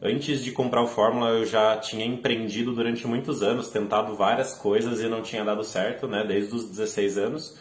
Antes de comprar o Fórmula, eu já tinha empreendido durante muitos anos, tentado várias coisas e não tinha dado certo, né? Desde os 16 anos.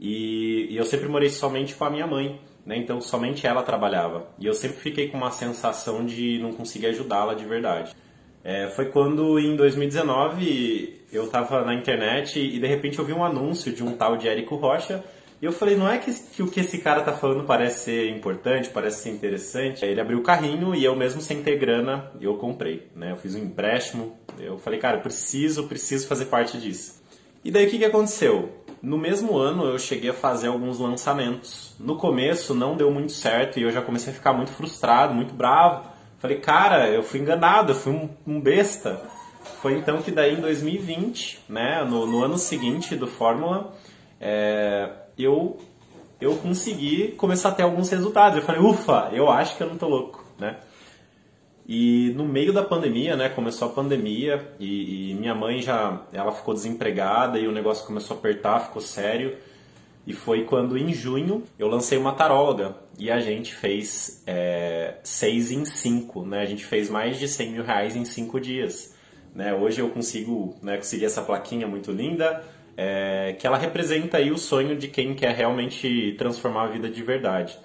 E, e eu sempre morei somente com a minha mãe, né? Então somente ela trabalhava. E eu sempre fiquei com uma sensação de não conseguir ajudá-la de verdade. É, foi quando em 2019 eu estava na internet e de repente eu vi um anúncio de um tal de Érico Rocha e eu falei, não é que, que, o que esse cara tá falando parece ser importante, parece ser interessante. Ele abriu o carrinho e eu mesmo sem ter grana, eu comprei, né? Eu fiz um empréstimo, eu falei, cara, preciso, preciso fazer parte disso. E daí o que, que aconteceu? No mesmo ano eu cheguei a fazer alguns lançamentos. No começo não deu muito certo e eu já comecei a ficar muito frustrado, muito bravo. Falei, cara, eu fui enganado, eu fui um, um besta. Foi então que daí em 2020, né, no, no ano seguinte do Fórmula, é, eu, eu consegui começar a ter alguns resultados. Eu falei, ufa, eu acho que eu não tô louco, né? E no meio da pandemia, né, começou a pandemia e, e, minha mãe já, ela ficou desempregada e o negócio começou a apertar, ficou sério. E foi quando em junho eu lancei uma taróloga e a gente fez é, seis em cinco, né? A gente fez mais de 100 mil reais em cinco dias. Né? Hoje eu consigo né, conseguir essa plaquinha muito linda, é, que ela representa aí o sonho de quem quer realmente transformar a vida de verdade.